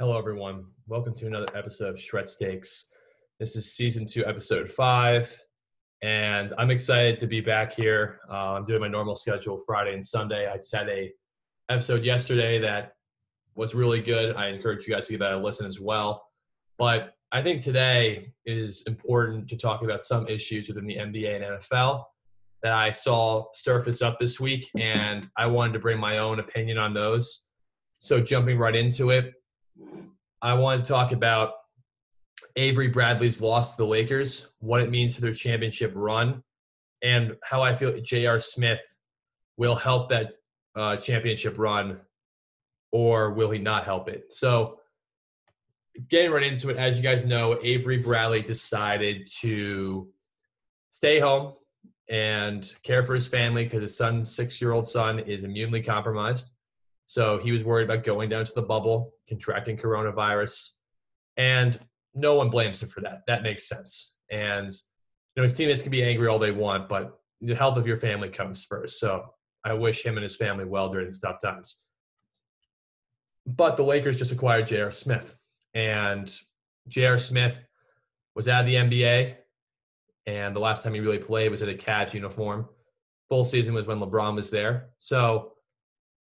Hello, everyone. Welcome to another episode of Shred Stakes. This is season two, episode five, and I'm excited to be back here. Uh, I'm doing my normal schedule Friday and Sunday. I had a episode yesterday that was really good. I encourage you guys to give that a listen as well. But I think today is important to talk about some issues within the NBA and NFL that I saw surface up this week, and I wanted to bring my own opinion on those. So, jumping right into it, I want to talk about Avery Bradley's loss to the Lakers, what it means for their championship run, and how I feel J.R. Smith will help that uh, championship run, or will he not help it? So, getting right into it, as you guys know, Avery Bradley decided to stay home and care for his family because his son's six year old son is immunely compromised. So he was worried about going down to the bubble, contracting coronavirus. And no one blames him for that. That makes sense. And you know, his teammates can be angry all they want, but the health of your family comes first. So I wish him and his family well during these tough times. But the Lakers just acquired J.R. Smith. And J.R. Smith was out of the NBA and the last time he really played was in a Cavs uniform. Full season was when LeBron was there. So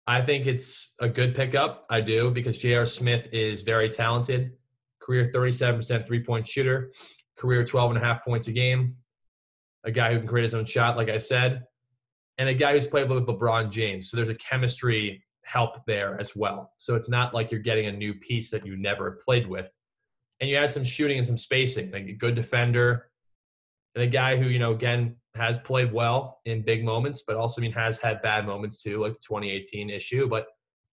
I think it's a good pickup. I do because J.R. Smith is very talented. Career 37% three point shooter, career 12 and a half points a game. A guy who can create his own shot, like I said, and a guy who's played with LeBron James. So there's a chemistry help there as well. So it's not like you're getting a new piece that you never played with. And you add some shooting and some spacing, like a good defender, and a guy who you know again has played well in big moments, but also I mean has had bad moments too, like the 2018 issue. But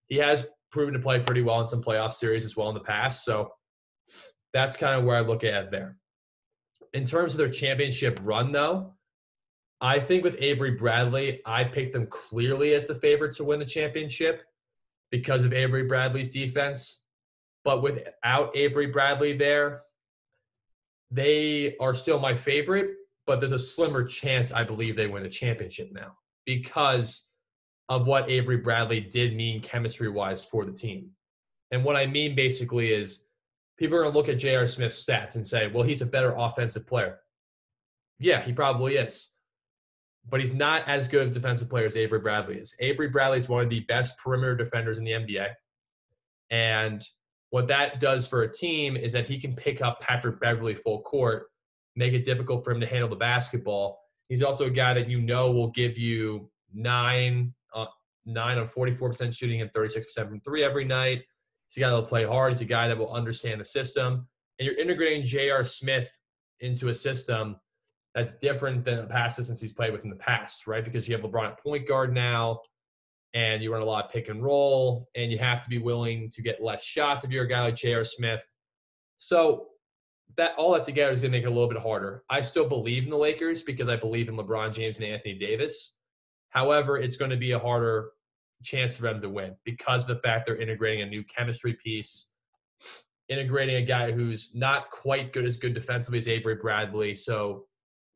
he has proven to play pretty well in some playoff series as well in the past. So that's kind of where I look at there. In terms of their championship run, though, I think with Avery Bradley, I picked them clearly as the favorite to win the championship because of Avery Bradley's defense. But without Avery Bradley there, they are still my favorite, but there's a slimmer chance I believe they win the championship now because of what Avery Bradley did mean chemistry wise for the team. And what I mean basically is people are going to look at J.R. Smith's stats and say, well, he's a better offensive player. Yeah, he probably is. But he's not as good of a defensive player as Avery Bradley is. Avery Bradley is one of the best perimeter defenders in the NBA. And what that does for a team is that he can pick up Patrick Beverley full court, make it difficult for him to handle the basketball. He's also a guy that you know will give you nine, uh, nine on 44% shooting and 36% from three every night. He's a guy that will play hard. He's a guy that will understand the system. And you're integrating J.R. Smith into a system that's different than the past systems he's played with in the past, right? Because you have LeBron at point guard now and you run a lot of pick and roll, and you have to be willing to get less shots if you're a guy like J.R. Smith. So that all that together is going to make it a little bit harder. I still believe in the Lakers because I believe in LeBron James and Anthony Davis. However, it's going to be a harder chance for them to win because the fact they're integrating a new chemistry piece, integrating a guy who's not quite good as good defensively as Avery Bradley. So,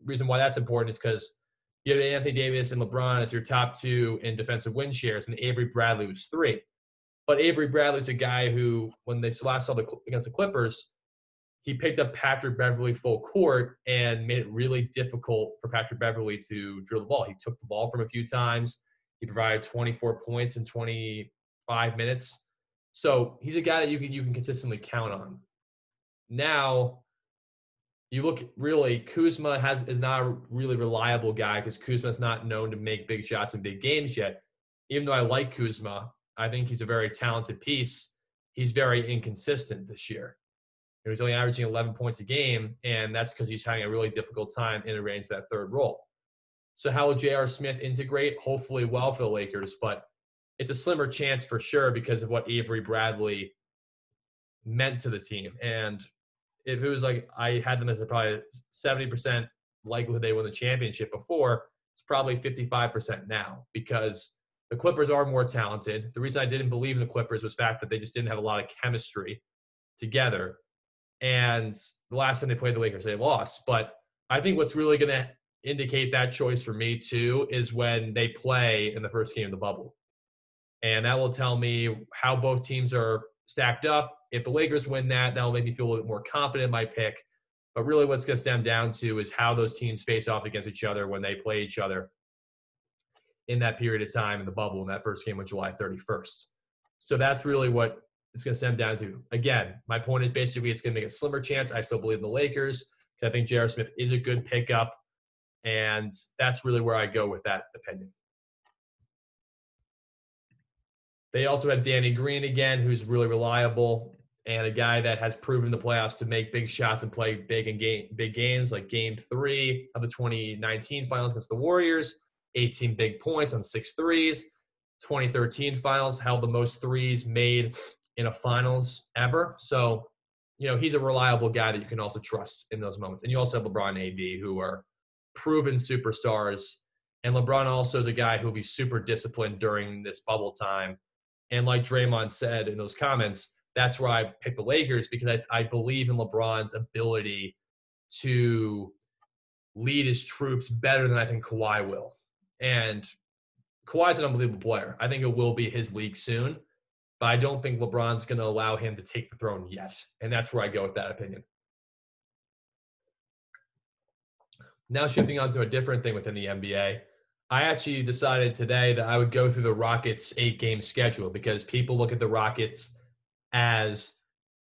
reason why that's important is because you have Anthony Davis and LeBron as your top two in defensive win shares, and Avery Bradley was three. But Avery Bradley's a guy who, when they last saw the against the Clippers, he picked up Patrick Beverley full court and made it really difficult for Patrick Beverley to drill the ball. He took the ball from a few times. He provided 24 points in 25 minutes. So he's a guy that you can you can consistently count on. Now you look really Kuzma has is not a really reliable guy because Kuzma is not known to make big shots in big games yet. Even though I like Kuzma, I think he's a very talented piece. He's very inconsistent this year. He's only averaging 11 points a game, and that's because he's having a really difficult time integrating into that third role. So how will J.R. Smith integrate? Hopefully well for the Lakers, but it's a slimmer chance for sure because of what Avery Bradley meant to the team. And if it was like I had them as a probably 70% likelihood they win the championship before, it's probably 55% now because the Clippers are more talented. The reason I didn't believe in the Clippers was the fact that they just didn't have a lot of chemistry together. And the last time they played the Lakers, they lost. But I think what's really going to indicate that choice for me too is when they play in the first game of the bubble. And that will tell me how both teams are stacked up If the Lakers win that, that'll make me feel a little bit more confident in my pick. But really, what's going to stem down to is how those teams face off against each other when they play each other in that period of time in the bubble in that first game on July 31st. So that's really what it's going to stem down to. Again, my point is basically it's going to make a slimmer chance. I still believe in the Lakers because I think J.R. Smith is a good pickup. And that's really where I go with that opinion. They also have Danny Green again, who's really reliable and a guy that has proven the playoffs to make big shots and play big in game big games like game three of the 2019 finals against the Warriors, 18 big points on six threes. 2013 finals held the most threes made in a finals ever. So, you know, he's a reliable guy that you can also trust in those moments. And you also have LeBron AD who are proven superstars. And LeBron also is a guy who will be super disciplined during this bubble time. And like Draymond said in those comments, that's why I picked the Lakers because I, I believe in LeBron's ability to lead his troops better than I think Kawhi will. And Kawhi's an unbelievable player. I think it will be his league soon, but I don't think LeBron's going to allow him to take the throne yet. And that's where I go with that opinion. Now, shifting on to a different thing within the NBA, I actually decided today that I would go through the Rockets' eight game schedule because people look at the Rockets as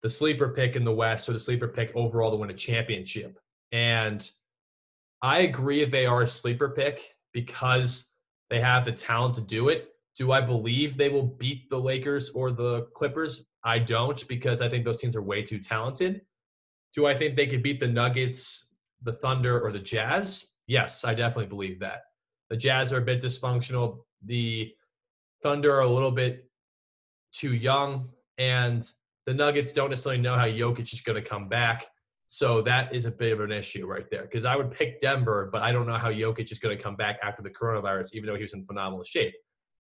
the sleeper pick in the West or the sleeper pick overall to win a championship. And I agree they are a sleeper pick because they have the talent to do it. Do I believe they will beat the Lakers or the Clippers? I don't because I think those teams are way too talented. Do I think they could beat the Nuggets, the Thunder, or the Jazz? Yes, I definitely believe that. The Jazz are a bit dysfunctional. The Thunder are a little bit too young and the Nuggets don't necessarily know how Jokic is going to come back. So that is a bit of an issue right there. Because I would pick Denver, but I don't know how Jokic is going to come back after the coronavirus, even though he was in phenomenal shape.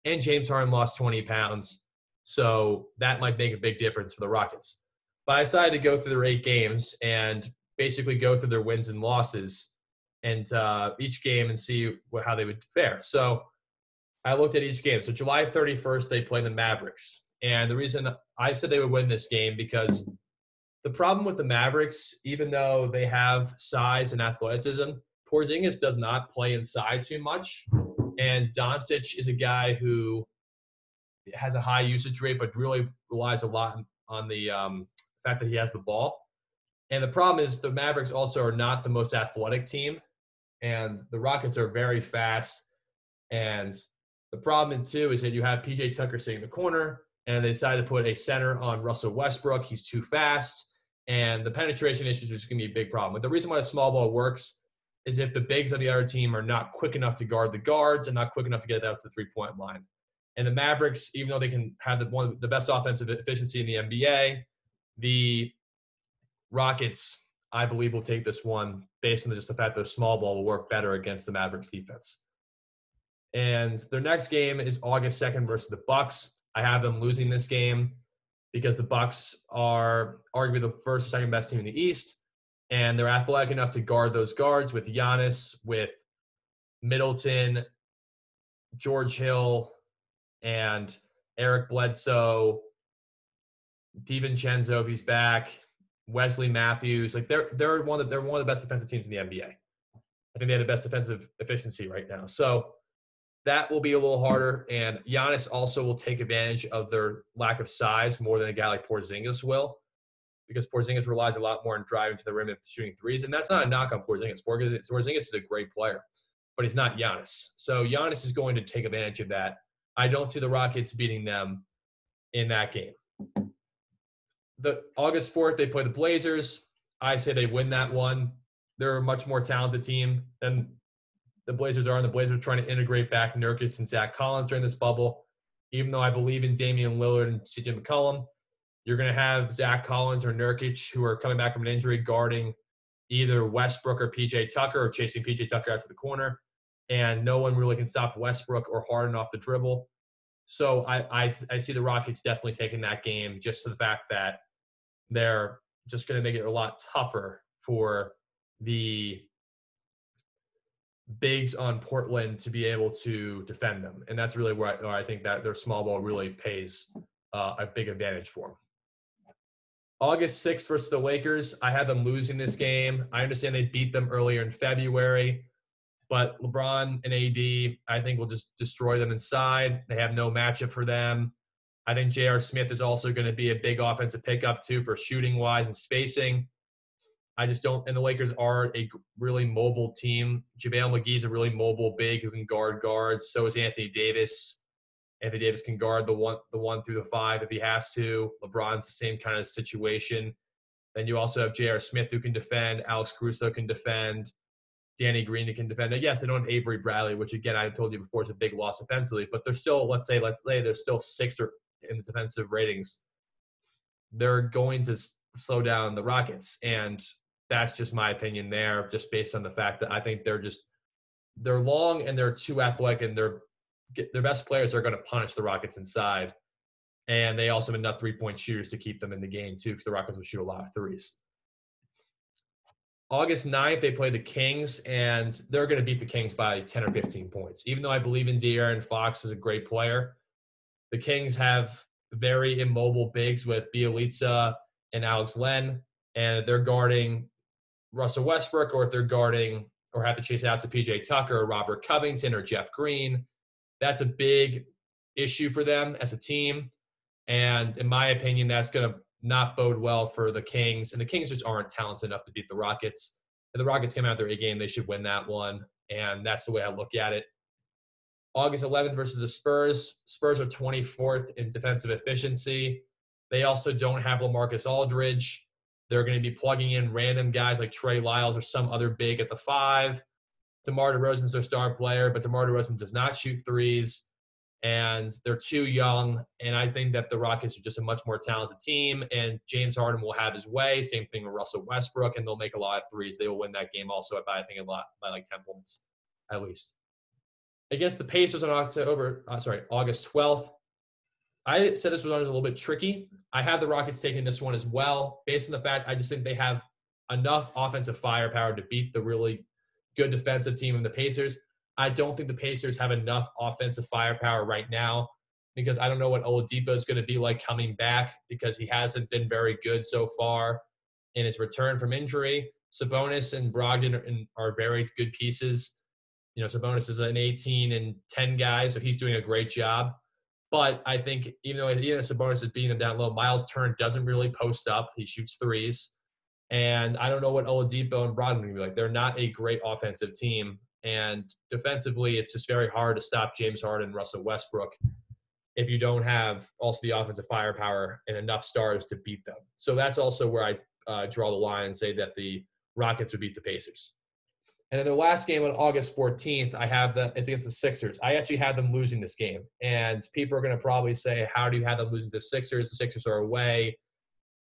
And James Harden lost 20 pounds. So that might make a big difference for the Rockets. But I decided to go through their eight games and basically go through their wins and losses and uh, each game and see what, how they would fare. So I looked at each game. So July 31st, they play the Mavericks. And the reason I said they would win this game because the problem with the Mavericks, even though they have size and athleticism, Porzingis does not play inside too much. And Doncic is a guy who has a high usage rate, but really relies a lot on the um, fact that he has the ball. And the problem is the Mavericks also are not the most athletic team, and the Rockets are very fast. And the problem too is that you have PJ Tucker sitting in the corner, and they decided to put a center on Russell Westbrook. He's too fast, and the penetration issues is going to be a big problem. But the reason why the small ball works is if the bigs of the other team are not quick enough to guard the guards and not quick enough to get out to the three point line. And the Mavericks, even though they can have the, one the best offensive efficiency in the NBA, the Rockets, I believe, will take this one based on just the fact that small ball will work better against the Mavericks defense. And their next game is August 2nd versus the Bucks. I have them losing this game because the Bucks are arguably the first or second best team in the East, and they're athletic enough to guard those guards with Giannis, with Middleton, George Hill, and Eric Bledsoe, DiVincenzo if he's back, Wesley Matthews. Like they're they're one of they're one of the best defensive teams in the NBA. I think they have the best defensive efficiency right now. So that will be a little harder. And Giannis also will take advantage of their lack of size more than a guy like Porzingis will, because Porzingis relies a lot more on driving to the rim and shooting threes. And that's not a knock on Porzingis. Porzingis, is a great player, but he's not Giannis. So Giannis is going to take advantage of that. I don't see the Rockets beating them in that game. The August 4th, they play the Blazers. I say they win that one. They're a much more talented team than the Blazers are, and the Blazers are trying to integrate back Nurkic and Zach Collins during this bubble. Even though I believe in Damian Lillard and CJ McCollum, you're going to have Zach Collins or Nurkic who are coming back from an injury guarding either Westbrook or PJ Tucker or chasing PJ Tucker out to the corner. And no one really can stop Westbrook or Harden off the dribble. So I, I, I see the Rockets definitely taking that game just to the fact that they're just going to make it a lot tougher for the bigs on Portland to be able to defend them, and that's really where I, where I think that their small ball really pays uh, a big advantage for them. August 6th versus the Lakers, I had them losing this game. I understand they beat them earlier in February, but LeBron and AD, I think, will just destroy them inside. They have no matchup for them. I think J.R. Smith is also going to be a big offensive pickup, too, for shooting wise and spacing. I just don't, and the Lakers are a really mobile team. JaVale McGee's a really mobile big who can guard guards. So is Anthony Davis. Anthony Davis can guard the one the one through the five if he has to. LeBron's the same kind of situation. Then you also have J.R. Smith who can defend. Alex Caruso can defend. Danny Green can defend. Now, yes, they don't have Avery Bradley, which again I told you before is a big loss offensively, but they're still let's say let's say they're still six or in the defensive ratings. They're going to slow down the Rockets, and that's just my opinion there, just based on the fact that I think they're just they're long and they're too athletic and they're their best players are going to punish the Rockets inside. And they also have enough three point shooters to keep them in the game, too, because the Rockets will shoot a lot of threes. August 9th, they play the Kings, and they're going to beat the Kings by 10 or 15 points. Even though I believe in De'Aaron Fox is a great player, the Kings have very immobile bigs with Bjelica and Alex Len, and they're guarding Russell Westbrook, or if they're guarding or have to chase out to PJ Tucker or Robert Covington or Jeff Green, that's a big issue for them as a team. And in my opinion, that's going to not bode well for the Kings. And the Kings just aren't talented enough to beat the Rockets. And the Rockets came out their A game, they should win that one. And that's the way I look at it. August 11th versus the Spurs. Spurs are 24th in defensive efficiency. They also don't have LaMarcus Aldridge. They're going to be plugging in random guys like Trey Lyles or some other big at the five. DeMar DeRozan's their star player, but DeMar DeRozan does not shoot threes, and they're too young. And I think that the Rockets are just a much more talented team, and James Harden will have his way. Same thing with Russell Westbrook, and they'll make a lot of threes. They will win that game also by I think a lot by like ten points at least. Against the Pacers on October, uh, sorry, August 12th. I said this was a little bit tricky. I have the Rockets taking this one as well, based on the fact I just think they have enough offensive firepower to beat the really good defensive team in the Pacers. I don't think the Pacers have enough offensive firepower right now because I don't know what Oladipo is going to be like coming back because he hasn't been very good so far in his return from injury. Sabonis and Brogdon are very good pieces. You know, Sabonis is an 18 and 10 guy, so he's doing a great job. But I think even though even Sabonis is beating him down low, Miles Turner doesn't really post up. He shoots threes. And I don't know what Oladipo and Brogdon going to be like. They're not a great offensive team. And defensively, it's just very hard to stop James Harden and Russell Westbrook if you don't have also the offensive firepower and enough stars to beat them. So that's also where I uh, draw the line and say that the Rockets would beat the Pacers. And then the last game on August 14th, I have the it's against the Sixers. I actually had them losing this game, and people are going to probably say, "How do you have them losing to the Sixers? The Sixers are away."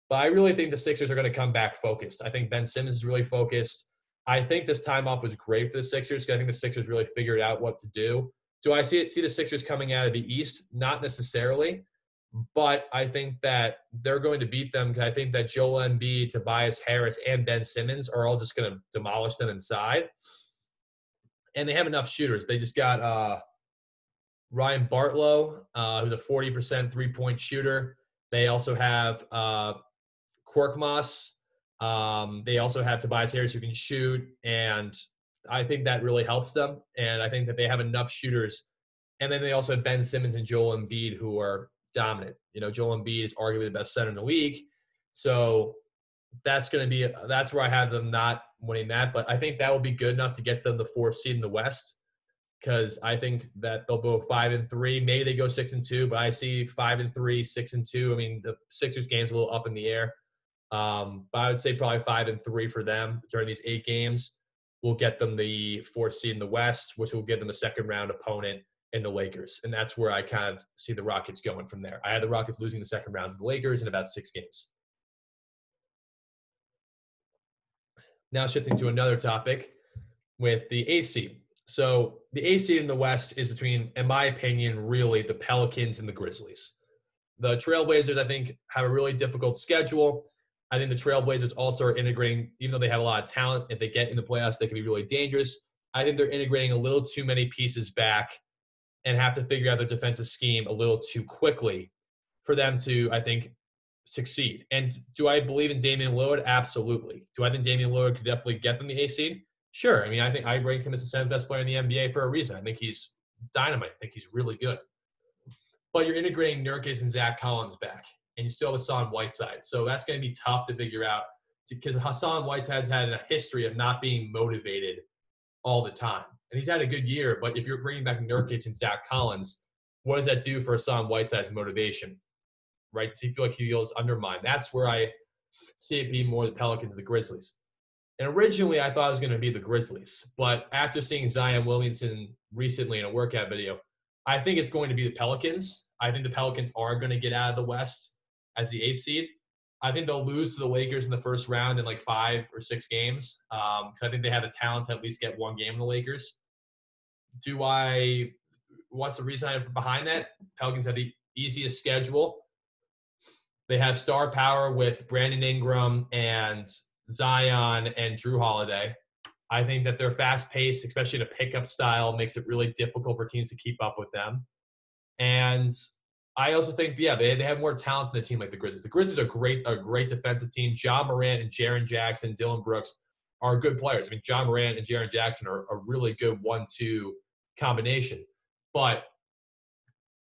But I really think the Sixers are going to come back focused. I think Ben Simmons is really focused. I think this time off was great for the Sixers because I think the Sixers really figured out what to do. Do I see it, see the Sixers coming out of the East? Not necessarily, but I think that they're going to beat them because I think that Joel Embiid, Tobias Harris, and Ben Simmons are all just going to demolish them inside. And they have enough shooters. They just got uh, Ryan Bartlow, uh, who's a 40% three point shooter. They also have uh, Korkmaz. Um, they also have Tobias Harris who can shoot, and I think that really helps them. And I think that they have enough shooters. And then they also have Ben Simmons and Joel Embiid who are dominant. You know, Joel Embiid is arguably the best center in the league. So that's going to be that's where I have them not winning that, but I think that will be good enough to get them the fourth seed in the West because I think that they'll go five and three. Maybe they go six and two, but I see five and three, six and two. I mean, the Sixers game's a little up in the air. Um, but I would say probably five and three for them during these eight games. Will get them the fourth seed in the West, which will give them a second round opponent in the Lakers. And that's where I kind of see the Rockets going from there. I had the Rockets losing the second round to the Lakers in about six games. Now shifting to another topic with the AC. So the AC in the West is between, in my opinion, really the Pelicans and the Grizzlies. The Trailblazers, I think, have a really difficult schedule. I think the Trailblazers also are integrating, even though they have a lot of talent, if they get in the playoffs, they can be really dangerous. I think they're integrating a little too many pieces back and have to figure out their defensive scheme a little too quickly for them to, I think, succeed. And do I believe in Damian Lillard? Absolutely. Do I think Damian Lillard could definitely get them the A seed? Sure. I mean, I think I rank him as the seventh best player in the NBA for a reason. I think he's dynamite. I think he's really good. But you're integrating Nurkic and Zach Collins back, and you still have Hassan Whiteside. So that's going to be tough to figure out because Hassan Whiteside's had a history of not being motivated all the time. And he's had a good year, but if you're bringing back Nurkic and Zach Collins, what does that do for Hassan Whiteside's motivation? Right? Does he feel like he feels undermined? That's where I see it being more the Pelicans, the Grizzlies. And originally, I thought it was going to be the Grizzlies, but after seeing Zion Williamson recently in a workout video, I think it's going to be the Pelicans. I think the Pelicans are going to get out of the West as the eighth seed. I think they'll lose to the Lakers in the first round in like five or six games because um, I think they have the talent to at least get one game in the Lakers. Do I? What's the reason behind that? Pelicans have the easiest schedule. They have star power with Brandon Ingram and Zion and Jrue Holiday. I think that they're fast paced, especially a pickup style, makes it really difficult for teams to keep up with them. And I also think, yeah, they, they have more talent than the team like the Grizzlies. The Grizzlies are great, a great defensive team. Ja Morant and Jaren Jackson, Dillon Brooks are good players. I mean, Ja Morant and Jaren Jackson are a really good one-two combination. But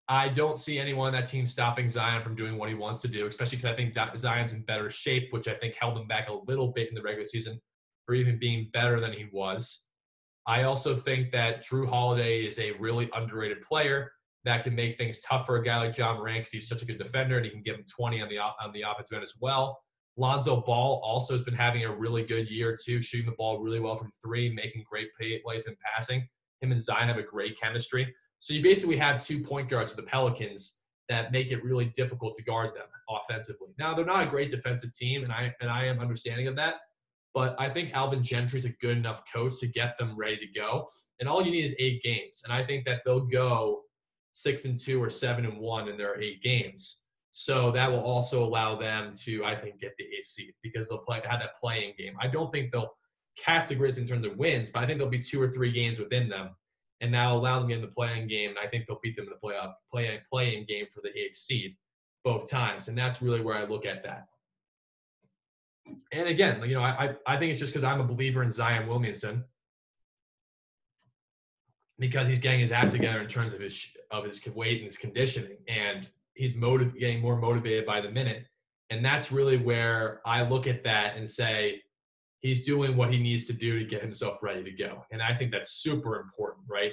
I don't see anyone on that team stopping Zion from doing what he wants to do, especially because I think Zion's in better shape, which I think held him back a little bit in the regular season for even being better than he was. I also think that Jrue Holiday is a really underrated player that can make things tough for a guy like Ja Morant because he's such a good defender and he can give him 20 on the on the offensive end as well. Lonzo Ball also has been having a really good year too, shooting the ball really well from three, making great plays and passing. Him and Zion have a great chemistry. So you basically have two point guards for the Pelicans that make it really difficult to guard them offensively. Now they're not a great defensive team, and I and I am understanding of that. But I think Alvin Gentry is a good enough coach to get them ready to go. And all you need is eight games. And I think that they'll go six and two or seven and one in their eight games. So that will also allow them to, I think, get the A seed because they'll play have that play-in game. I don't think they'll catch the Grizzlies in terms of wins, but I think there'll be two or three games within them, and that'll allow them to in the play-in game. And I think they'll beat them in the playoff play play-in game for the eighth seed both times, and that's really where I look at that. And again, you know, I I think it's just because I'm a believer in Zion Williamson because he's getting his act together in terms of his of his weight and his conditioning, and he's motiv- getting more motivated by the minute. And that's really where I look at that and say he's doing what he needs to do to get himself ready to go. And I think that's super important, right?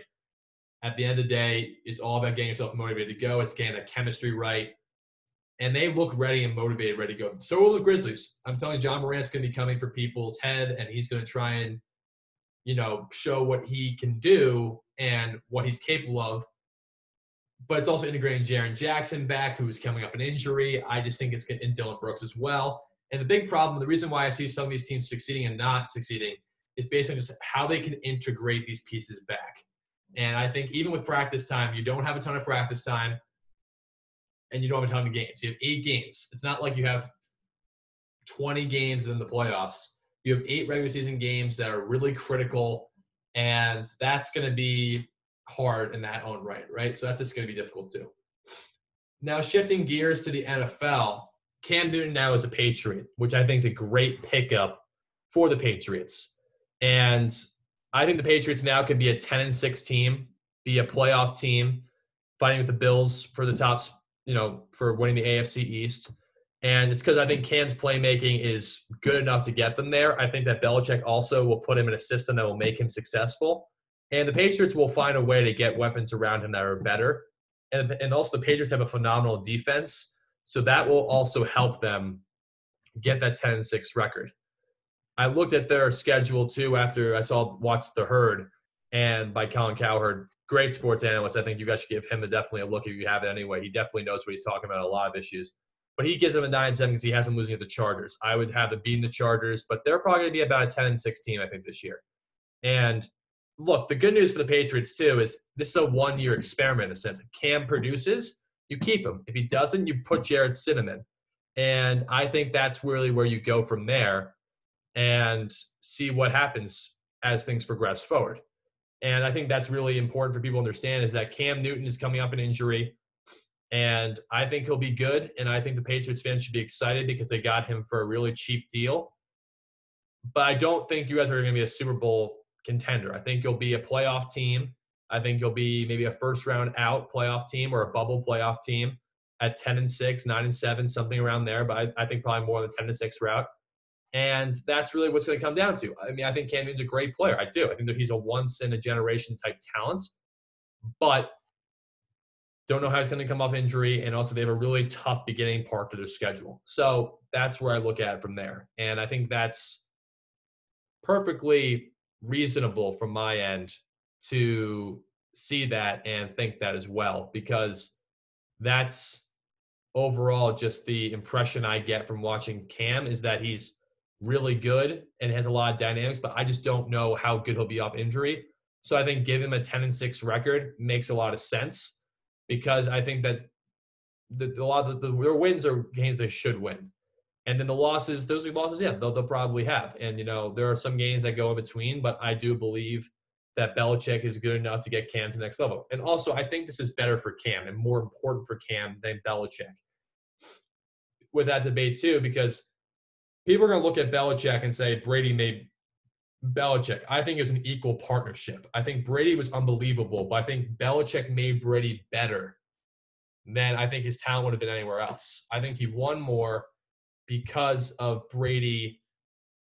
At the end of the day, it's all about getting yourself motivated to go. It's getting the chemistry right. And they look ready and motivated, ready to go. So will the Grizzlies. I'm telling you, Ja Morant's going to be coming for people's head, and he's going to try and, you know, show what he can do and what he's capable of. But it's also integrating Jaren Jackson back, who's coming up an injury. I just think it's good in Dillon Brooks as well. And the big problem, the reason why I see some of these teams succeeding and not succeeding, is based on just how they can integrate these pieces back. And I think even with practice time, you don't have a ton of practice time, and you don't have a ton of games. You have eight games. It's not like you have 20 games in the playoffs. You have eight regular season games that are really critical and that's going to be hard in that own right, right? So that's just going to be difficult too. Now, shifting gears to the NFL, Cam Newton now is a Patriot, which I think is a great pickup for the Patriots. And I think the Patriots now can be a 10 and 6 team, be a playoff team, fighting with the Bills for the tops, you know, for winning the AFC East. And it's because I think Cam's playmaking is good enough to get them there. I think that Belichick also will put him in a system that will make him successful. And the Patriots will find a way to get weapons around him that are better. And, and also, the Patriots have a phenomenal defense. So that will also help them get that 10 6 record. I looked at their schedule too after I saw watched the herd and by Colin Cowherd. Great sports analyst. I think you guys should give him a, definitely a look if you have it anyway. He definitely knows what he's talking about, a lot of issues but he gives them a nine seven because he has them losing at the Chargers. I would have them beating the Chargers, but they're probably going to be about a ten and sixteen, I think, this year. And look, the good news for the Patriots too is this is a one year experiment in a sense. If Cam produces, you keep him. If he doesn't, you put Jarrett Stidham. And I think that's really where you go from there and see what happens as things progress forward. And I think that's really important for people to understand is that Cam Newton is coming up an injury. And I think he'll be good. And I think the Patriots fans should be excited because they got him for a really cheap deal. But I don't think you guys are going to be a Super Bowl contender. I think you'll be a playoff team. I think you'll be maybe a first round out playoff team or a bubble playoff team at 10 and 6, 9 and 7, something around there. But I, I think probably more than 10 and 6 route. And that's really what's going to come down to. I mean, I think Cam Newton's a great player. I do. I think that he's a once in a generation type talent. But don't know how he's going to come off injury. And also, they have a really tough beginning part to their schedule. So that's where I look at it from there. And I think that's perfectly reasonable from my end to see that and think that as well, because that's overall just the impression I get from watching Cam is that he's really good and has a lot of dynamics, but I just don't know how good he'll be off injury. So I think give him a 10 and 6 record makes a lot of sense because I think that the, a lot of the, their wins are games they should win. And then the losses, those are losses, yeah, they'll, they'll probably have. And, you know, there are some games that go in between, but I do believe that Belichick is good enough to get Cam to the next level. And also, I think this is better for Cam and more important for Cam than Belichick. With that debate, too, because people are going to look at Belichick and say Brady made Belichick. I think it was an equal partnership. I think Brady was unbelievable, but I think Belichick made Brady better than I think his talent would have been anywhere else. I think he won more because of Brady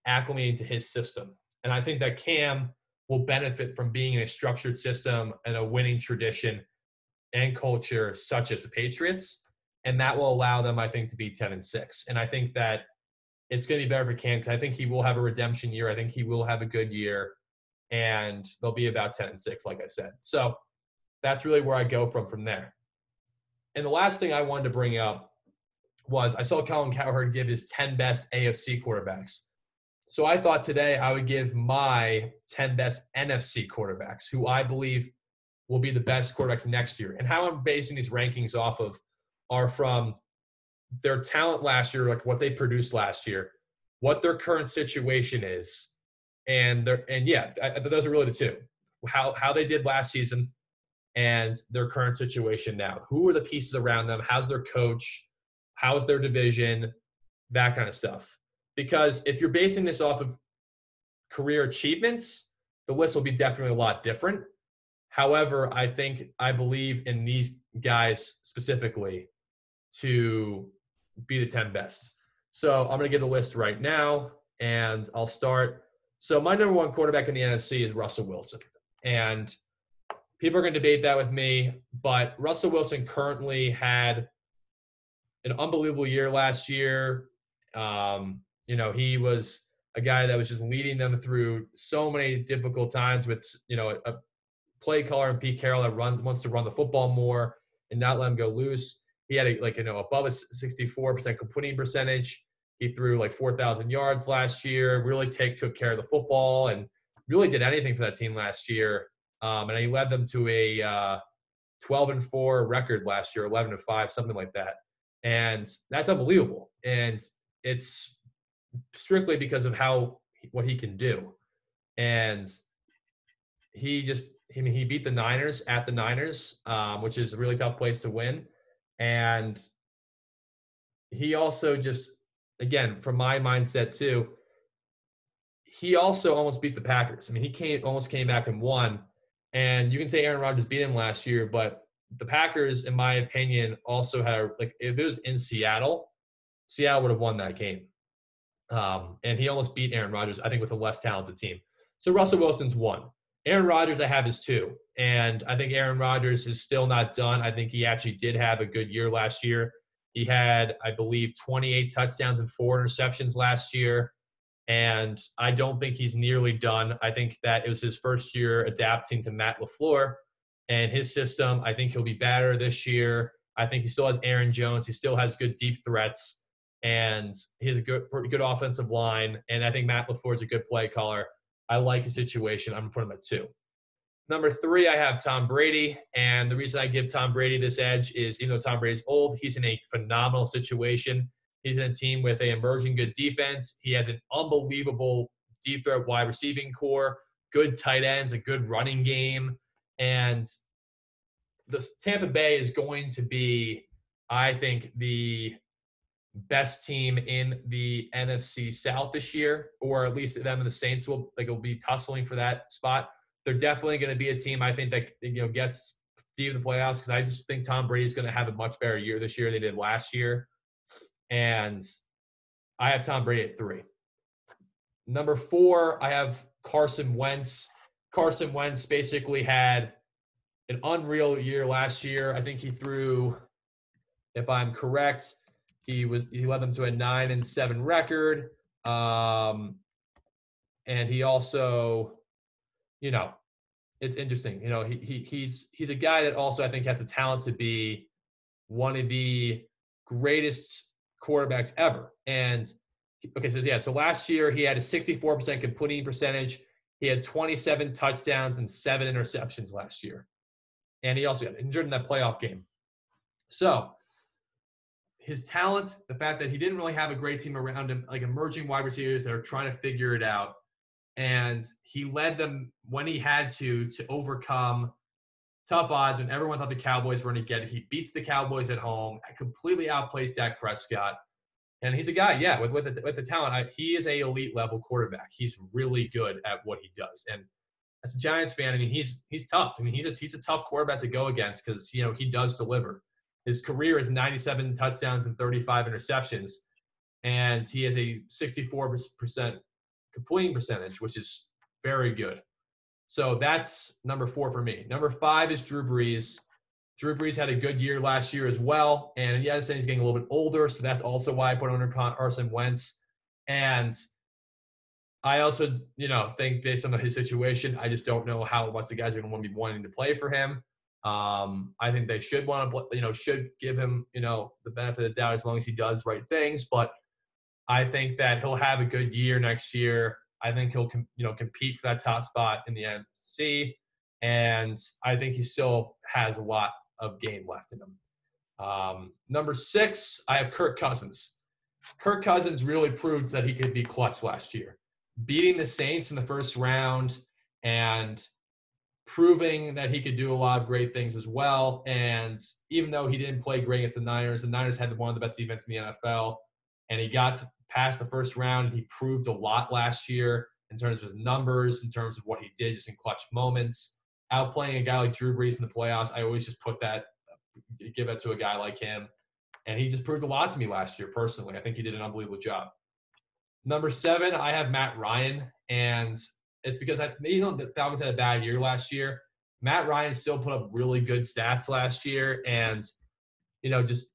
acclimating to his system. And I think that Cam will benefit from being in a structured system and a winning tradition and culture such as the Patriots. And that will allow them, I think, to be 10 and 6. And I think that it's going to be better for Cam because I think he will have a redemption year. I think he will have a good year, and they'll be about 10 and 6, like I said. So that's really where I go from from there. And the last thing I wanted to bring up was I saw Colin Cowherd give his 10 best AFC quarterbacks. So I thought today I would give my 10 best NFC quarterbacks, who I believe will be the best quarterbacks next year. And how I'm basing these rankings off of are from their talent last year, like what they produced last year, what their current situation is, and their and yeah, I, those are really the two. How how they did last season, and their current situation now. Who are the pieces around them? How's their coach? How's their division? That kind of stuff. Because if you're basing this off of career achievements, the list will be definitely a lot different. However, I think I believe in these guys specifically to be the 10 best. So I'm going to give the list right now, and I'll start. So my number one quarterback in the NFC is Russell Wilson, and people are going to debate that with me. But Russell Wilson currently had an unbelievable year last year. Um, you know, he was a guy that was just leading them through so many difficult times with you know a play caller and Pete Carroll that run wants to run the football more and not let him go loose. He had a, like you know above a 64% completing percentage. He threw like 4,000 yards last year. Really take took care of the football and really did anything for that team last year. Um, and he led them to a uh, 12 and four record last year, 11 and five, something like that. And that's unbelievable. And it's strictly because of how what he can do. And he just I mean he beat the Niners at the Niners, um, which is a really tough place to win. And he also just, again, from my mindset too, he also almost beat the Packers. I mean, he came almost came back and won. And you can say Aaron Rodgers beat him last year, but the Packers, in my opinion, also had like if it was in Seattle, Seattle would have won that game. Um, and he almost beat Aaron Rodgers, I think, with a less talented team. So Russell Wilson's one. Aaron Rodgers, I have his two. And I think Aaron Rodgers is still not done. I think he actually did have a good year last year. He had, I believe, 28 touchdowns and four interceptions last year. And I don't think he's nearly done. I think that it was his first year adapting to Matt LaFleur and his system. I think he'll be better this year. I think he still has Aaron Jones. He still has good deep threats. And he has a good, good offensive line. And I think Matt LaFleur is a good play caller. I like his situation. I'm going to put him at two. Number three, I have Tom Brady. And the reason I give Tom Brady this edge is even though Tom Brady's old, he's in a phenomenal situation. He's in a team with a emerging good defense. He has an unbelievable deep threat wide receiving core, good tight ends, a good running game. And the Tampa Bay is going to be I think the best team in the NFC South this year, or at least them and the Saints will like will be tussling for that spot. They're definitely going to be a team I think that you know gets deep in the playoffs because I just think Tom Brady is going to have a much better year this year than he did last year, and I have Tom Brady at three. Number four, I have Carson Wentz. Carson Wentz basically had an unreal year last year. I think he threw, if I'm correct, he was he led them to a nine and seven record. Um, and he also, you know, it's interesting. You know, he, he he's he's a guy that also I think has the talent to be one of the greatest quarterbacks ever. And okay, so yeah, so last year he had a 64% completing percentage. He had 27 touchdowns and seven interceptions last year. And he also got injured in that playoff game. So his talent, the fact that he didn't really have a great team around him, like emerging wide receivers that are trying to figure it out. And he led them when he had to to overcome tough odds when everyone thought the Cowboys were going to get it. He beats the Cowboys at home, completely outplays Dak Prescott. And he's a guy, yeah, with with the, with the talent. I, he is a elite level quarterback. He's really good at what he does. And as a Giants fan, I mean, he's he's tough. I mean, he's a he's a tough quarterback to go against because you know he does deliver. His career is 97 touchdowns and 35 interceptions, and he has a 64% completing percentage, which is very good. So that's number four for me. Number five is Drew Brees. Drew Brees had a good year last year as well, and yeah, I understand he's getting a little bit older, so that's also why I put under Carson Wentz. And I also, you know, think based on his situation, I just don't know how much the guys are going to be wanting to play for him. Um, I think they should want to, you know, should give him, you know, the benefit of the doubt as long as he does right things. But I think that he'll have a good year next year. I think he'll, you know, compete for that top spot in the NFC, and I think he still has a lot of game left in him. Um, number six, I have Kirk Cousins. Kirk Cousins really proved that he could be clutch last year, beating the Saints in the first round and proving that he could do a lot of great things as well. And even though he didn't play great against the Niners, the Niners had one of the best defense in the NFL, and he got past the first round. He proved a lot last year in terms of his numbers, in terms of what he did just in clutch moments. Outplaying a guy like Drew Brees in the playoffs, I always just put that, give it to a guy like him. And he just proved a lot to me last year personally. I think he did an unbelievable job. Number seven, I have Matt Ryan. And it's because I, you know, the Falcons had a bad year last year. Matt Ryan still put up really good stats last year, and you know, just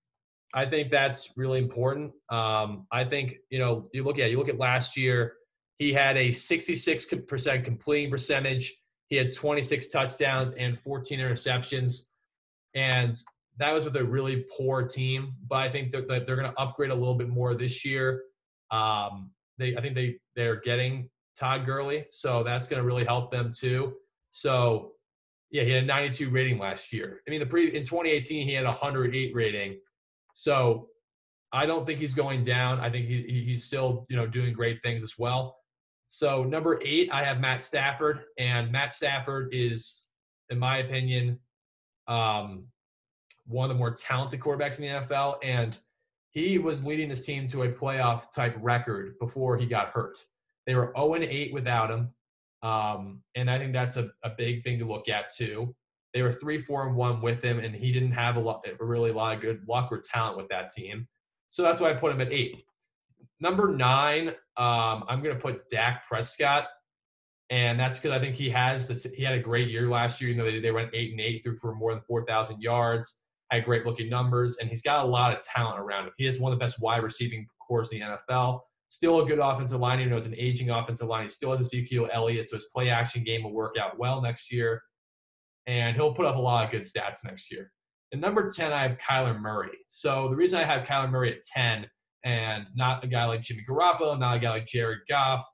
I think that's really important. Um, I think you know, you look at you look at last year, he had a 66% completing percentage. He had 26 touchdowns and 14 interceptions, and that was with a really poor team. But I think that they're, they're going to upgrade a little bit more this year. Um, they, I think they they're getting Todd Gurley. So that's going to really help them too. So yeah, he had a 92 rating last year. I mean, the pre in 2018 he had a 108 rating. So I don't think he's going down. I think he, he's still you know doing great things as well. So number eight, I have Matt Stafford, and Matt Stafford is, in my opinion, um, one of the more talented quarterbacks in the NFL, and he was leading this team to a playoff type record before he got hurt. They were 0 and 8 without him. Um, and I think that's a, a big thing to look at too. They were three, four, and one with him, and he didn't have a lot, really a lot of good luck or talent with that team. So that's why I put him at eight. Number nine, um, I'm going to put Dak Prescott, and that's because I think he has the t- he had a great year last year. You know, they, they went eight and eight, threw for more than four thousand yards, had great looking numbers, and he's got a lot of talent around him. He has one of the best wide receiving cores in the NFL. Still a good offensive line. You know, it's an aging offensive line. He still has Ezekiel Elliott, so his play action game will work out well next year. And he'll put up a lot of good stats next year. And number 10, I have Kyler Murray. So the reason I have Kyler Murray at 10 and not a guy like Jimmy Garoppolo, not a guy like Jared Goff,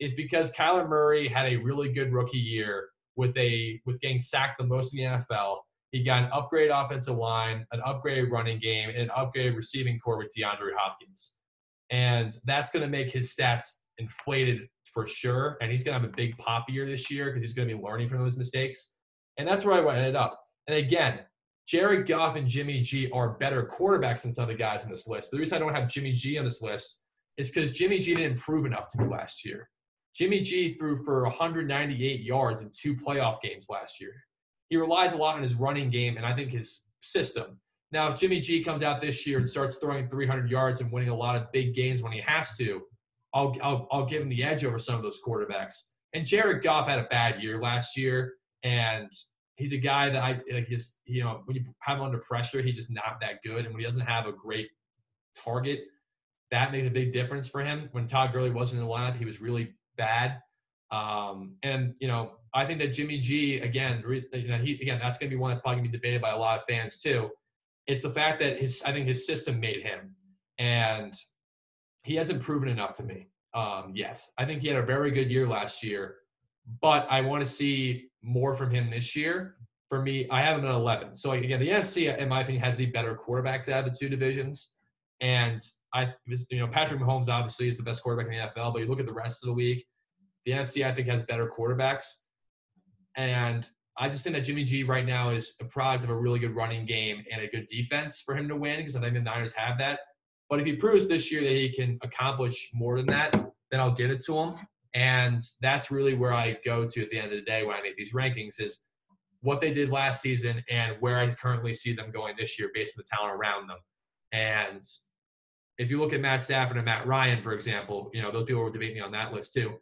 is because Kyler Murray had a really good rookie year with a with getting sacked the most in the NFL. He got an upgrade offensive line, an upgraded running game, and an upgraded receiving core with DeAndre Hopkins and that's going to make his stats inflated for sure. And he's going to have a big pop year this year because he's going to be learning from those mistakes. And that's where I ended up. And again, Jared Goff and Jimmy G are better quarterbacks than some of the guys in this list. The reason I don't have Jimmy G on this list is because Jimmy G didn't improve enough to me last year. Jimmy G threw for 198 yards in two playoff games last year. He relies a lot on his running game and I think his system. Now, if Jimmy G comes out this year and starts throwing 300 yards and winning a lot of big games when he has to, I'll, I'll, I'll give him the edge over some of those quarterbacks. And Jared Goff had a bad year last year, and he's a guy that I like. His, you know, when you have him under pressure, he's just not that good. And when he doesn't have a great target, that makes a big difference for him. When Todd Gurley wasn't in the lineup, he was really bad. Um, and you know, I think that Jimmy G again, you know, he again that's going to be one that's probably going to be debated by a lot of fans too. It's the fact that his I think his system made him, and he hasn't proven enough to me um, yet. I think he had a very good year last year, but I want to see more from him this year. For me, I have him at 11. So again, the NFC, in my opinion, has the better quarterbacks out of the two divisions. And I, you know, Patrick Mahomes obviously is the best quarterback in the NFL, but you look at the rest of the league, the NFC I think has better quarterbacks. And I just think that Jimmy G right now is a product of a really good running game and a good defense for him to win because I think the Niners have that. But if he proves this year that he can accomplish more than that, then I'll give it to him. And that's really where I go to at the end of the day when I make these rankings is what they did last season and where I currently see them going this year based on the talent around them. And if you look at Matt Stafford and Matt Ryan, for example, you know, those people will debate me on that list too.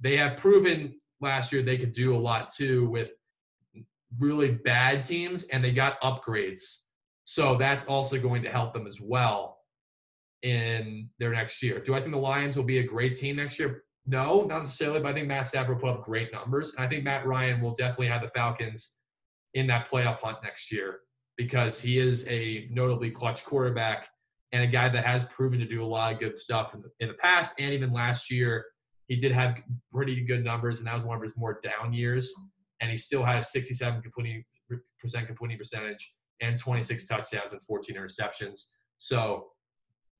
They have proven last year they could do a lot too with really bad teams and they got upgrades. So that's also going to help them as well in their next year. Do I think the Lions will be a great team next year? No, not necessarily, but I think Matt Stafford put up great numbers. And I think Matt Ryan will definitely have the Falcons in that playoff hunt next year because he is a notably clutch quarterback and a guy that has proven to do a lot of good stuff in the, in the past and even last year. He did have pretty good numbers, and that was one of his more down years. And he still had a 67 completing percent completing percentage and 26 touchdowns and 14 interceptions. So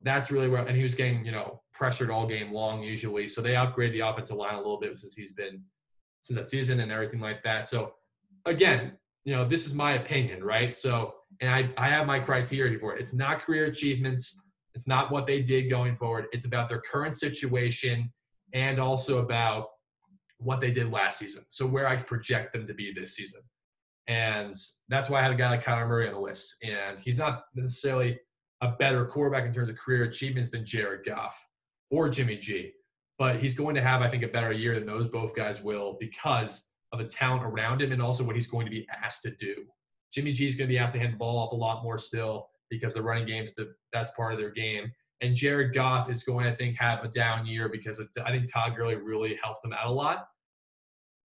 that's really where, and he was getting, you know, pressured all game long usually. So they upgraded the offensive line a little bit since he's been, since that season and everything like that. So again, you know, this is my opinion, right? So, and I, I have my criteria for it. It's not career achievements. It's not what they did going forward. It's about their current situation and also about what they did last season. So where I project them to be this season. And that's why I had a guy like Kyler Murray on the list. And he's not necessarily – a better quarterback in terms of career achievements than Jared Goff or Jimmy G. But he's going to have, I think, a better year than those both guys will because of the talent around him and also what he's going to be asked to do. Jimmy G is going to be asked to hand the ball off a lot more still because the running game's the best part of their game. And Jared Goff is going, I think, have a down year because of, I think Todd Gurley really helped him out a lot.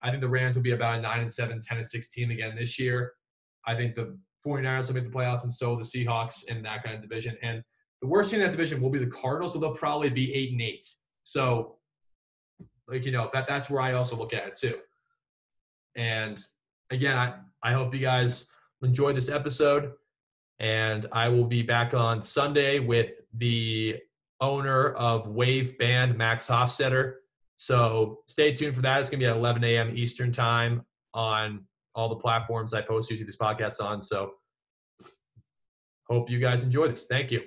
I think the Rams will be about a 9 and 7, 10 and 6 team again this year. I think the 49ers will make the playoffs, and so the Seahawks in that kind of division. And the worst team in that division will be the Cardinals, so they'll probably be eight and eight. So, like you know, that that's where I also look at it too. And again, I, I hope you guys enjoyed this episode. And I will be back on Sunday with the owner of Wave Band, Max Hofstetter. So stay tuned for that. It's going to be at 11 a.m. Eastern Time on all the platforms I post usually this podcast on. So hope you guys enjoy this. Thank you.